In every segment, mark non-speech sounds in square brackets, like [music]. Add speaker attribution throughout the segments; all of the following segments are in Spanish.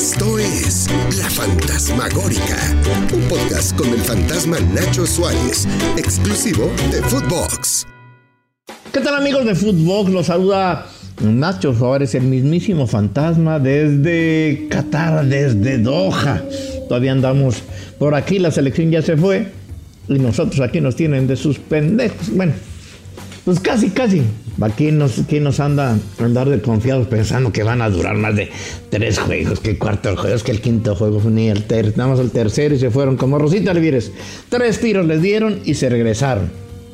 Speaker 1: Esto es La Fantasmagórica, un podcast con el fantasma Nacho Suárez, exclusivo de Footbox.
Speaker 2: ¿Qué tal amigos de Footbox? Los saluda Nacho Suárez, el mismísimo fantasma desde Qatar, desde Doha. Todavía andamos por aquí, la selección ya se fue y nosotros aquí nos tienen de sus pendejos. Bueno, pues casi, casi. Aquí nos, aquí nos anda andar de confiados pensando que van a durar más de tres juegos, que cuarto juego, que el quinto juego ni el tercero, nada más el tercero y se fueron como Rosita Alvírez. Tres tiros les dieron y se regresaron.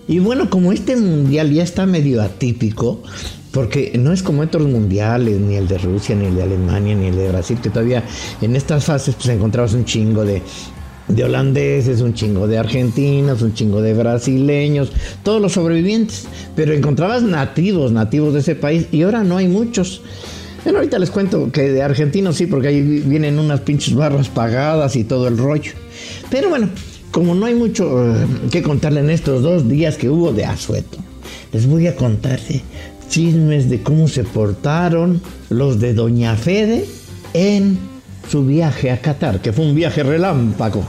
Speaker 2: Y bueno, como este mundial ya está medio atípico, porque no es como otros mundiales, ni el de Rusia, ni el de Alemania, ni el de Brasil, que todavía en estas fases pues encontrabas un chingo de, de holandeses, un chingo de argentinos, un chingo de brasileños, todos los sobrevivientes. Pero encontrabas nativos, nativos de ese país, y ahora no hay muchos. Bueno, ahorita les cuento que de argentinos sí, porque ahí vienen unas pinches barras pagadas y todo el rollo. Pero bueno, como no hay mucho eh, que contarle en estos dos días que hubo de asueto, les voy a contar eh, chismes de cómo se portaron los de Doña Fede en su viaje a Qatar, que fue un viaje relámpago,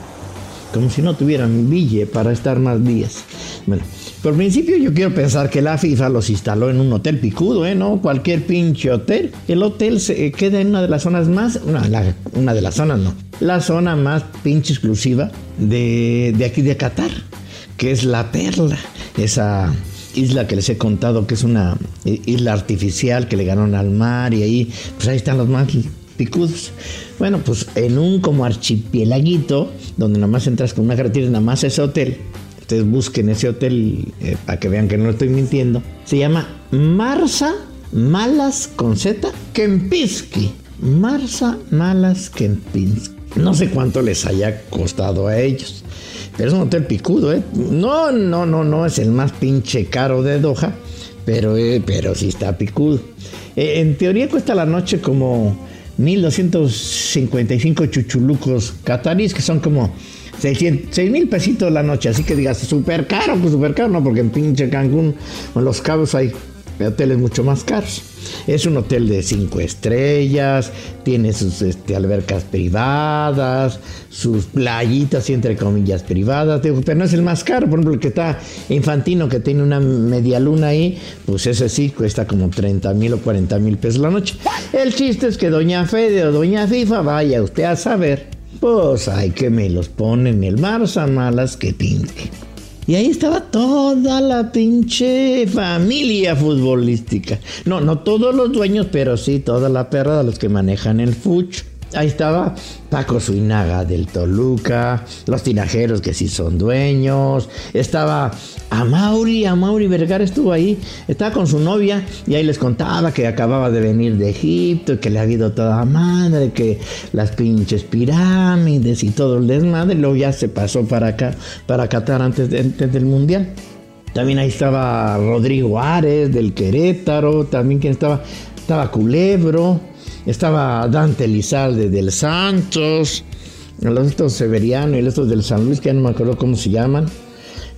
Speaker 2: como si no tuvieran bille para estar más días. Bueno, por principio yo quiero pensar que la FIFA los instaló en un hotel picudo, ¿eh? No cualquier pinche hotel. El hotel se queda en una de las zonas más, una de las zonas no, la zona más pinche exclusiva de, de aquí de Qatar, que es la Perla, esa isla que les he contado que es una isla artificial que le ganaron al mar y ahí, pues ahí están los más picudos. Bueno, pues en un como archipielaguito, donde nada más entras con una carretera, nada más ese hotel. Ustedes busquen ese hotel eh, para que vean que no estoy mintiendo. Se llama Marsa Malas con Z Kempinski. Marsa Malas Kempinski. No sé cuánto les haya costado a ellos. Pero es un hotel picudo, ¿eh? No, no, no, no es el más pinche caro de Doha, pero, eh, pero sí está picudo. Eh, en teoría cuesta la noche como 1.255 chuchulucos cataríes, que son como 6 mil pesitos la noche. Así que digas, súper caro, pues súper caro, no, porque en pinche Cancún en Los Cabos hay hoteles mucho más caros. Es un hotel de cinco estrellas, tiene sus este, albercas privadas, sus playitas y entre comillas privadas, pero no es el más caro. Por ejemplo, el que está infantino, que tiene una media luna ahí, pues ese sí cuesta como 30 mil o 40 mil pesos la noche. El chiste es que Doña Fede o Doña FIFA, vaya usted a saber, pues hay que me los ponen el mar, malas que pinte. Y ahí estaba toda la pinche familia futbolística. No, no todos los dueños, pero sí toda la perra de los que manejan el fucho. Ahí estaba Paco Suinaga del Toluca, los tinajeros que sí son dueños, estaba Amauri, Amauri Vergara estuvo ahí, estaba con su novia y ahí les contaba que acababa de venir de Egipto, que le ha habido toda madre, que las pinches pirámides y todo el desmadre, luego ya se pasó para acá, para Qatar antes, antes del Mundial. También ahí estaba Rodrigo Ares del Querétaro, también quien estaba, estaba Culebro, estaba Dante Lizalde del Santos, los estos Severiano y los estos del San Luis, que ya no me acuerdo cómo se llaman.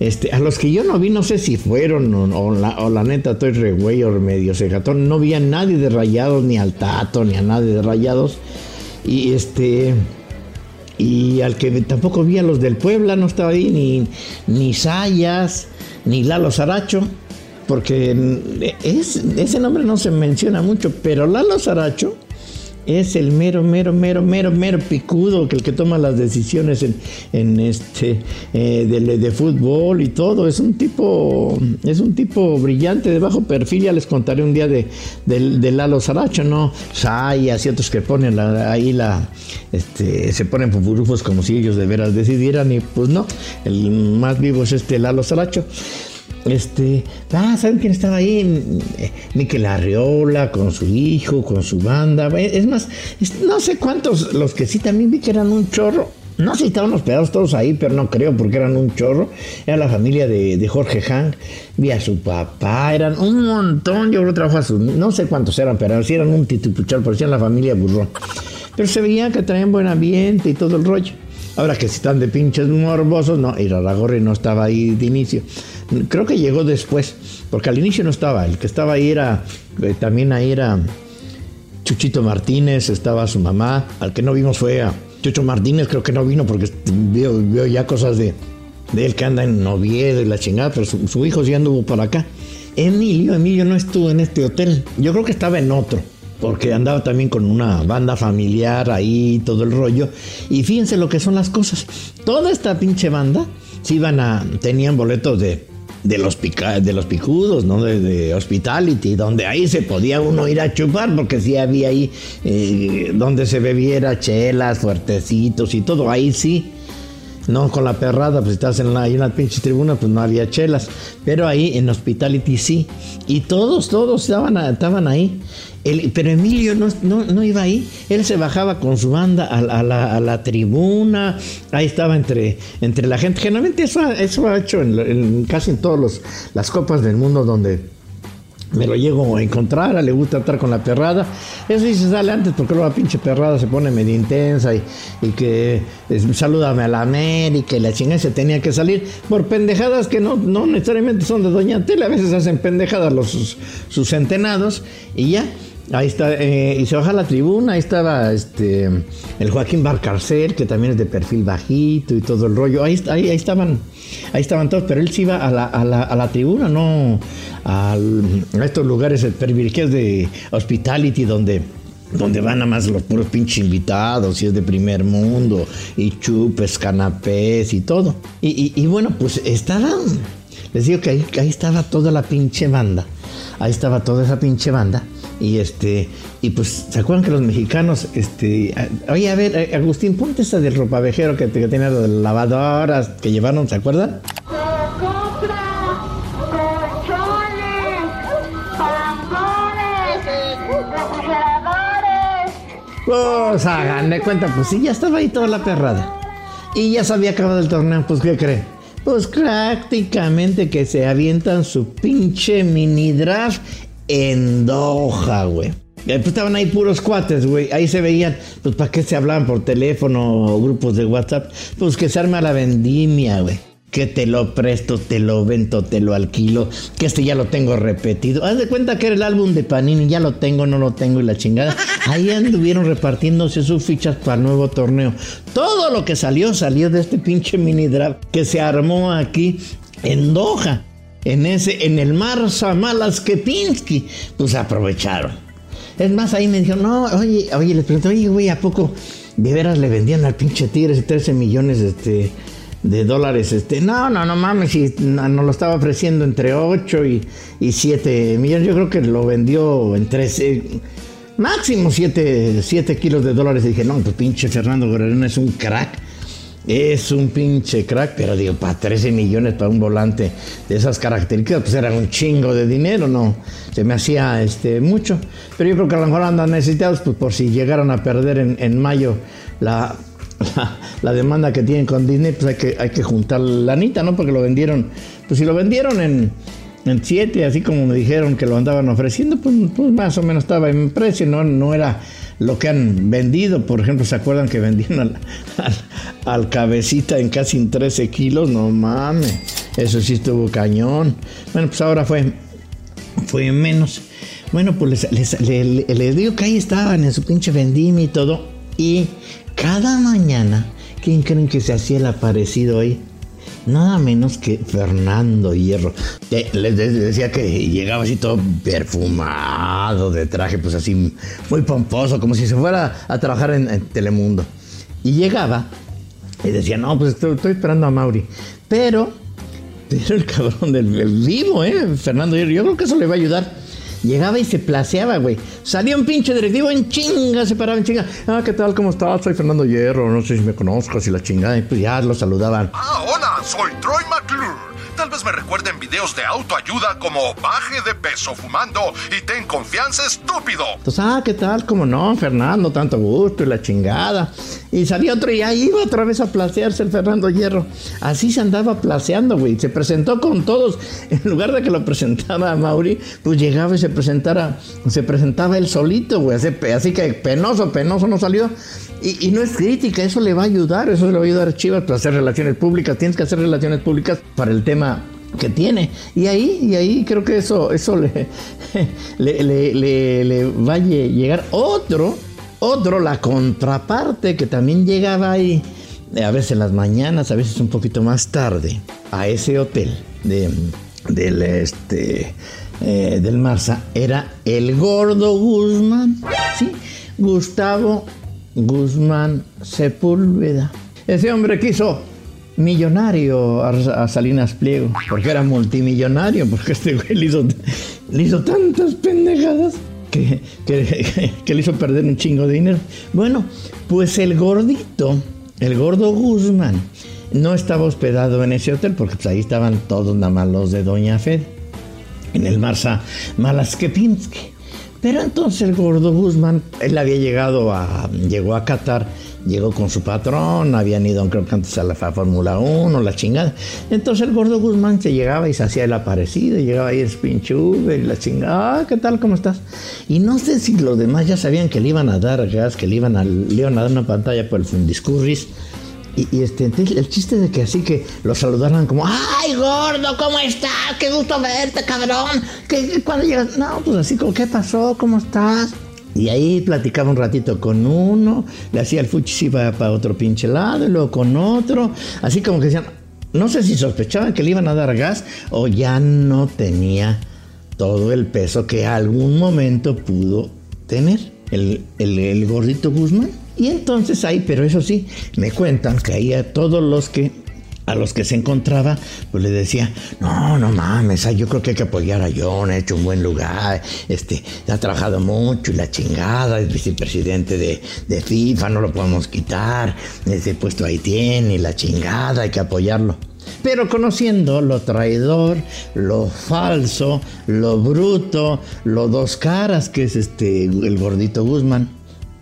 Speaker 2: Este, a los que yo no vi, no sé si fueron o, la, neta estoy re güey o medio segatón, no vi a nadie de rayados, ni al Tato, ni a nadie de rayados. Y este. Y al que tampoco vi a los del Puebla, no estaba ahí, ni, ni Sayas, ni Lalo Saracho, porque es, ese nombre no se menciona mucho, pero Lalo Saracho es el mero, mero, mero, mero, mero picudo, que el que toma las decisiones en, este eh, de, fútbol y todo. Es un tipo, es un tipo brillante de bajo perfil. Ya les contaré un día de, de, Lalo Saracho, ¿no? Sayas y otros que ponen ahí la, este, se ponen pupurufos como si ellos de veras decidieran y pues no, el más vivo es este Lalo Saracho. Este, ah, ¿saben quién estaba ahí? Miquel Arriola con su hijo, con su banda. Es más, no sé cuántos, los que sí también vi que eran un chorro. No sé si estaban hospedados todos ahí, pero no creo porque eran un chorro. Era la familia de, Jorge Hank. Vi a su papá, eran un montón. Yo creo que trabajó a su. No sé cuántos eran, pero sí eran un titupuchal, parecían la familia burrón. Pero se veía que traían buen ambiente y todo el rollo. Ahora que si están de pinches morbosos, no, Iraragorri no estaba ahí de inicio. Creo que llegó después, porque al inicio no estaba. El que estaba ahí era, eh, también ahí era Chuchito Martínez, estaba su mamá. Al que no vimos fue a Chucho Martínez, creo que no vino porque vio, ya cosas de, él que anda en Oviedo y la chingada, pero su, su hijo sí anduvo por acá. Emilio, Emilio no estuvo en este hotel. Yo creo que estaba en otro porque andaba también con una banda familiar ahí, todo el rollo. Y fíjense lo que son las cosas. Toda esta pinche banda se iban a, tenían boletos de, de los, de los picudos, ¿no? De, Hospitality, donde ahí se podía uno ir a chupar, porque sí había ahí eh, donde se bebiera chelas, fuertecitos y todo, ahí sí. No con la perrada, pues estás en la, en la pinche tribuna, pues no había chelas. Pero ahí en Hospitality sí. Y todos, todos estaban, estaban ahí pero Emilio no, iba ahí, él se bajaba con su banda a, la, tribuna, ahí estaba entre, entre la gente. Generalmente eso, eso ha hecho en, casi en todas las copas del mundo donde me lo llego a encontrar, le gusta estar con la perrada. Eso se sale antes porque luego la pinche perrada se pone medio intensa y, que salúdame a la América y la chingada se tenía que salir por pendejadas que no, no necesariamente son de Doña Tela, a veces hacen pendejadas los sus, sus centenados y ya. Ahí está, eh, y se baja la tribuna, ahí estaba este el Joaquín Barcarcel, que también es de perfil bajito y todo el rollo. Ahí, ahí, estaban, ahí estaban todos, pero él sí iba a la, a la, a la tribuna, no a estos lugares privilegiados de hospitality donde donde van a más los puros pinches invitados y es de primer mundo y chupes, canapés y todo. Y, y, bueno, pues estaban, les digo que ahí, ahí estaba toda la pinche banda, ahí estaba toda esa pinche banda y este, y pues, ¿se acuerdan que los mexicanos, este, oye, a ver, eh, Agustín, ponte esa del ropavejero que, que tenía de lavadoras que llevaron, ¿se acuerdan? Pues hagan de cuenta, pues sí, ya estaba ahí toda la perrada. Y ya se había acabado el torneo, pues ¿qué creen? Pues prácticamente que se avientan su pinche mini draft en Doha, güey. Pues estaban ahí puros cuates, güey. Ahí se veían, pues para qué se hablaban por teléfono o grupos de WhatsApp. Pues que se arma la vendimia, güey. Que te lo presto, te lo vento, te lo alquilo. Que este ya lo tengo repetido. Haz de cuenta que era el álbum de Panini. Ya lo tengo, no lo tengo y la chingada. Ahí anduvieron repartiéndose sus fichas para el nuevo torneo. Todo lo que salió, salió de este pinche mini draft que se armó aquí en Doha en ese, en el mar Samalas Kepinski, pues aprovecharon. Es más, ahí me dijo, no, oye, oye, les pregunté, oye, güey, ¿a poco de veras le vendían al pinche Tigres 13 millones este, de dólares? Este, no, no, no mames, si nos lo estaba ofreciendo entre 8 y, y 7 millones, yo creo que lo vendió en 13, máximo 7, 7 kilos de dólares. Y dije, no, pues pinche Fernando Guerrero es un crack es un pinche crack, pero digo, para 13 millones para un volante de esas características, pues era un chingo de dinero, ¿no? Se me hacía este, mucho. Pero yo creo que a lo mejor andan necesitados, pues por si llegaron a perder en, mayo la, la, demanda que tienen con Disney, pues hay que, hay que juntar la anita, ¿no? Porque lo vendieron, pues si lo vendieron en, en 7, así como me dijeron que lo andaban ofreciendo, pues, pues más o menos estaba en precio, no, no era lo que han vendido. Por ejemplo, ¿se acuerdan que vendieron al, cabecita en casi 13 kilos? No mames, eso sí estuvo cañón. Bueno, pues ahora fue, fue menos. Bueno, pues les, les, digo que ahí estaban en su pinche vendimia y todo. Y cada mañana, ¿quién creen que se hacía el aparecido ahí? nada menos que Fernando Hierro. Les decía que llegaba así todo perfumado de traje, pues así muy pomposo, como si se fuera a trabajar en, Telemundo. Y llegaba y decía, no, pues estoy, esperando a Mauri. Pero, pero el cabrón del vivo, ¿eh? Fernando Hierro, yo creo que eso le va a ayudar Llegaba y se placeaba, güey. Salía un pinche directivo en chinga, se paraba en chinga. Ah, ¿qué tal? ¿Cómo estás? Soy Fernando Hierro. No sé si me conozcas y la chingada. Y pues ya lo saludaban.
Speaker 3: Ah, hola, soy Troy McClure. Tal vez me recuerden videos de autoayuda como baje de peso fumando y ten confianza estúpido.
Speaker 2: Entonces, ah, ¿qué tal? ¿Cómo no, Fernando? Tanto gusto y la chingada. Y salía otro y ahí iba otra vez a placearse el Fernando Hierro. Así se andaba placeando, güey. Se presentó con todos. [laughs] En lugar de que lo presentara a Mauri, pues llegaba y se presentara, se presentaba él solito, güey. Así, que penoso, penoso no salió. Y, no es crítica, eso le va a ayudar, eso le va a ayudar a Chivas para hacer relaciones públicas. Tienes que hacer relaciones públicas para el tema que tiene. Y ahí, y ahí creo que eso, eso le, [laughs] le, le, le, va a llegar otro, otro, la contraparte que también llegaba ahí, a veces en las mañanas, a veces un poquito más tarde, a ese hotel de, del, este, eh, del Marza, era el gordo Guzmán. Gustavo Guzmán Sepúlveda. Ese hombre quiso millonario a, Salinas Pliego, porque era multimillonario, porque este güey le hizo, tantas pendejadas que, que, le hizo perder un chingo de dinero. Bueno, pues el gordito, el gordo Guzmán, no estaba hospedado en ese hotel, porque pues ahí estaban todos nada más de Doña Fed, en el Marsa Malaskepinski. Pero entonces el gordo Guzmán, él había llegado a, llegó a Qatar llegó con su patrón, habían ido creo que antes a la Fórmula 1, la chingada. Entonces el gordo Guzmán se llegaba y se hacía el aparecido, llegaba ahí el pinche Uber y la chingada, ah, ¿qué tal? ¿Cómo estás? Y no sé si los demás ya sabían que le iban a dar gas, que le iban a, le iban a dar una pantalla por el Fundiscurris. Y, y, este, el chiste de que así que lo saludaran como, ¡ay, gordo, ¿cómo estás? ¡Qué gusto verte, cabrón! ¿Qué, cuando llegas? No, pues así como, ¿qué pasó? ¿Cómo estás? Y ahí platicaba un ratito con uno, le hacía el fuchis iba para otro pinche lado, y luego con otro, así como que decían, no sé si sospechaban que le iban a dar gas o ya no tenía todo el peso que algún momento pudo tener el, el gordito Guzmán. Y entonces ahí, pero eso sí, me cuentan que ahí a todos los que a los que se encontraba, pues le decía, no, no mames, yo creo que hay que apoyar a John, ha hecho un buen lugar, este, ha trabajado mucho y la chingada, es vicepresidente de, de FIFA, no lo podemos quitar, ese puesto ahí tiene y la chingada, hay que apoyarlo. Pero conociendo lo traidor, lo falso, lo bruto, lo dos caras que es este el gordito Guzmán,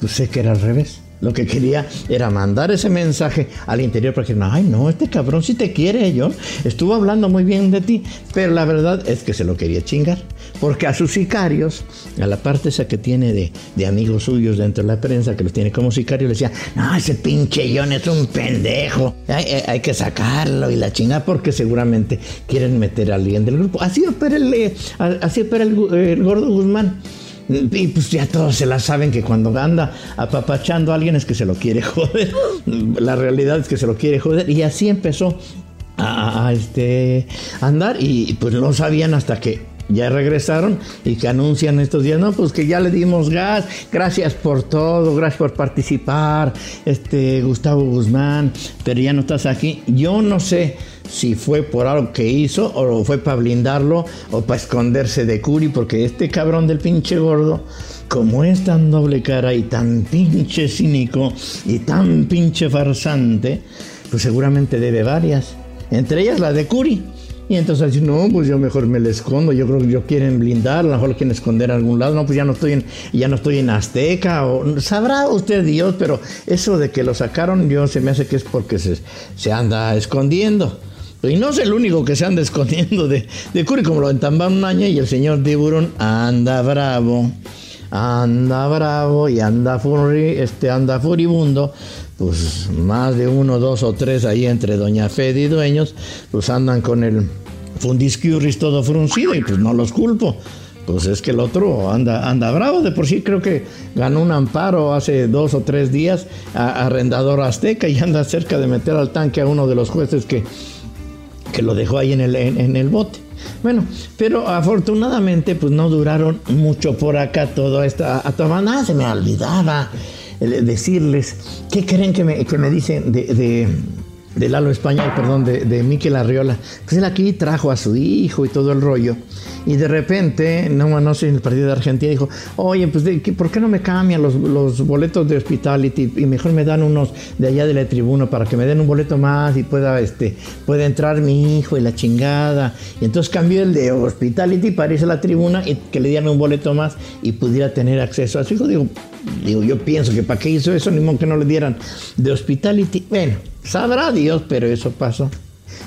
Speaker 2: pues sé que era al revés. Lo que quería era mandar ese mensaje al interior para que, ay, no, este cabrón sí te quiere, John. Estuvo hablando muy bien de ti, pero la verdad es que se lo quería chingar. Porque a sus sicarios, a la parte esa que tiene de, de amigos suyos dentro de la prensa, que los tiene como sicarios, le decía, no, ese pinche John es un pendejo. Hay, hay, que sacarlo y la chinga porque seguramente quieren meter a alguien del grupo. Así opera el, eh, así opera el, el gordo Guzmán. Y pues ya todos se la saben que cuando anda apapachando a alguien es que se lo quiere [laughs] joder. La realidad es que se lo quiere joder. Y así empezó a, este, andar y pues no sabían hasta que ya regresaron y que anuncian estos días, no, pues que ya le dimos gas, gracias por todo, gracias por participar, este Gustavo Guzmán, pero ya no estás aquí. Yo no sé si fue por algo que hizo o fue para blindarlo o para esconderse de Curi, porque este cabrón del pinche gordo, como es tan doble cara y tan pinche cínico y tan pinche farsante, pues seguramente debe varias, entre ellas la de Curi. Y entonces dice, no, pues yo mejor me le escondo, yo creo que yo quieren blindar, a lo mejor quieren esconder en algún lado, no, pues ya no estoy en, ya no estoy en Azteca, o sabrá usted Dios, pero eso de que lo sacaron, yo se me hace que es porque se, se anda escondiendo. Y no es el único que se anda escondiendo de, de Curi, como lo entamban un año y el señor Tiburón anda bravo, anda bravo y anda, este, anda furibundo. Pues más de uno, dos o tres ahí entre Doña Fede y dueños, pues andan con el fundiscurris todo fruncido y pues no los culpo. Pues es que el otro anda, anda bravo. De por sí creo que ganó un amparo hace dos o tres días a Arrendador Azteca y anda cerca de meter al tanque a uno de los jueces que que lo dejó ahí en el, en, el bote. Bueno, pero afortunadamente pues no duraron mucho por acá todo esta a toda nada se me olvidaba eh, decirles qué creen que me, que me dicen de, de, de Lalo Español, perdón, de, de Miquel Arriola. Pues él aquí trajo a su hijo y todo el rollo y de repente, no, no sé, en el partido de Argentina dijo, oye, pues ¿por qué no me cambian los, los, boletos de Hospitality y mejor me dan unos de allá de la tribuna para que me den un boleto más y pueda, este, pueda entrar mi hijo y la chingada? Y entonces cambió el de Hospitality para irse a la tribuna y que le dieran un boleto más y pudiera tener acceso a su hijo. Digo, digo yo pienso que para qué hizo eso, ni modo que no le dieran de Hospitality. Bueno, sabrá Dios, pero eso pasó.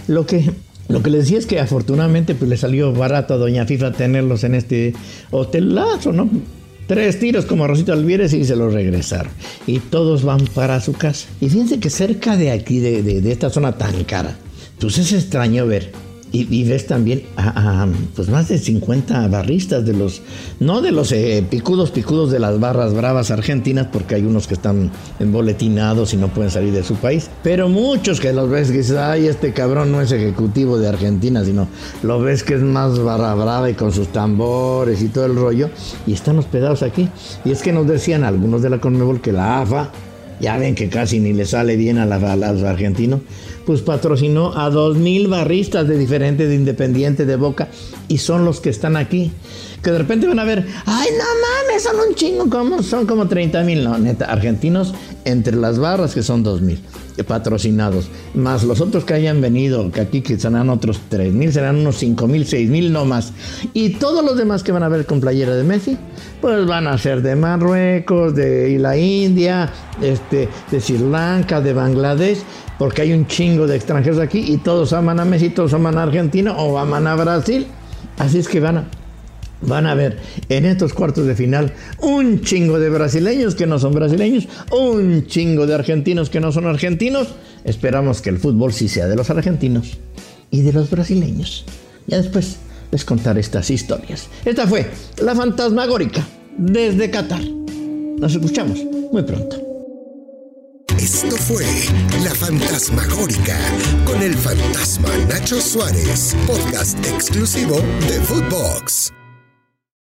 Speaker 2: Lo que lo que les decía es que afortunadamente pues le salió barato a Doña FIFA tenerlos en este hotelazo, ¿no? Tres tiros como Rosita Alvírez y se los regresaron. Y todos van para su casa. Y fíjense que cerca de aquí, de, esta zona tan cara, pues es extraño ver y, ves también a, pues más de 50 barristas de los, no de los eh, picudos, picudos de las barras bravas argentinas, porque hay unos que están emboletinados y no pueden salir de su país, pero muchos que los ves que dices, ay, este cabrón no es ejecutivo de Argentina, sino lo ves que es más barra brava y con sus tambores y todo el rollo, y están hospedados aquí. Y es que nos decían algunos de la Conmebol que la AFA, ya ven que casi ni le sale bien a, a los argentinos, pues patrocinó a dos mil barristas de diferentes, de Independiente, de Boca, y son los que están aquí. Que de repente van a ver, ay, no mames, son un chingo, como, son como 30 mil, no, neta, argentinos entre las barras que son dos mil patrocinados, más los otros que hayan venido, que aquí serán otros tres mil, serán unos cinco mil, seis mil no más. Y todos los demás que van a ver con playera de Messi, pues van a ser de Marruecos, de la India, este, de Sri Lanka, de Bangladesh, porque hay un chingo de extranjeros aquí y todos aman a Messi, todos aman a Argentina o aman a Brasil. Así es que van a, van a ver en estos cuartos de final un chingo de brasileños que no son brasileños, un chingo de argentinos que no son argentinos. Esperamos que el fútbol sí sea de los argentinos y de los brasileños. Ya después les contaré estas historias. Esta fue la fantasmagórica desde Qatar. Nos escuchamos muy pronto.
Speaker 1: Esto fue La Fantasmagórica con el fantasma Nacho Suárez, podcast exclusivo de Footbox.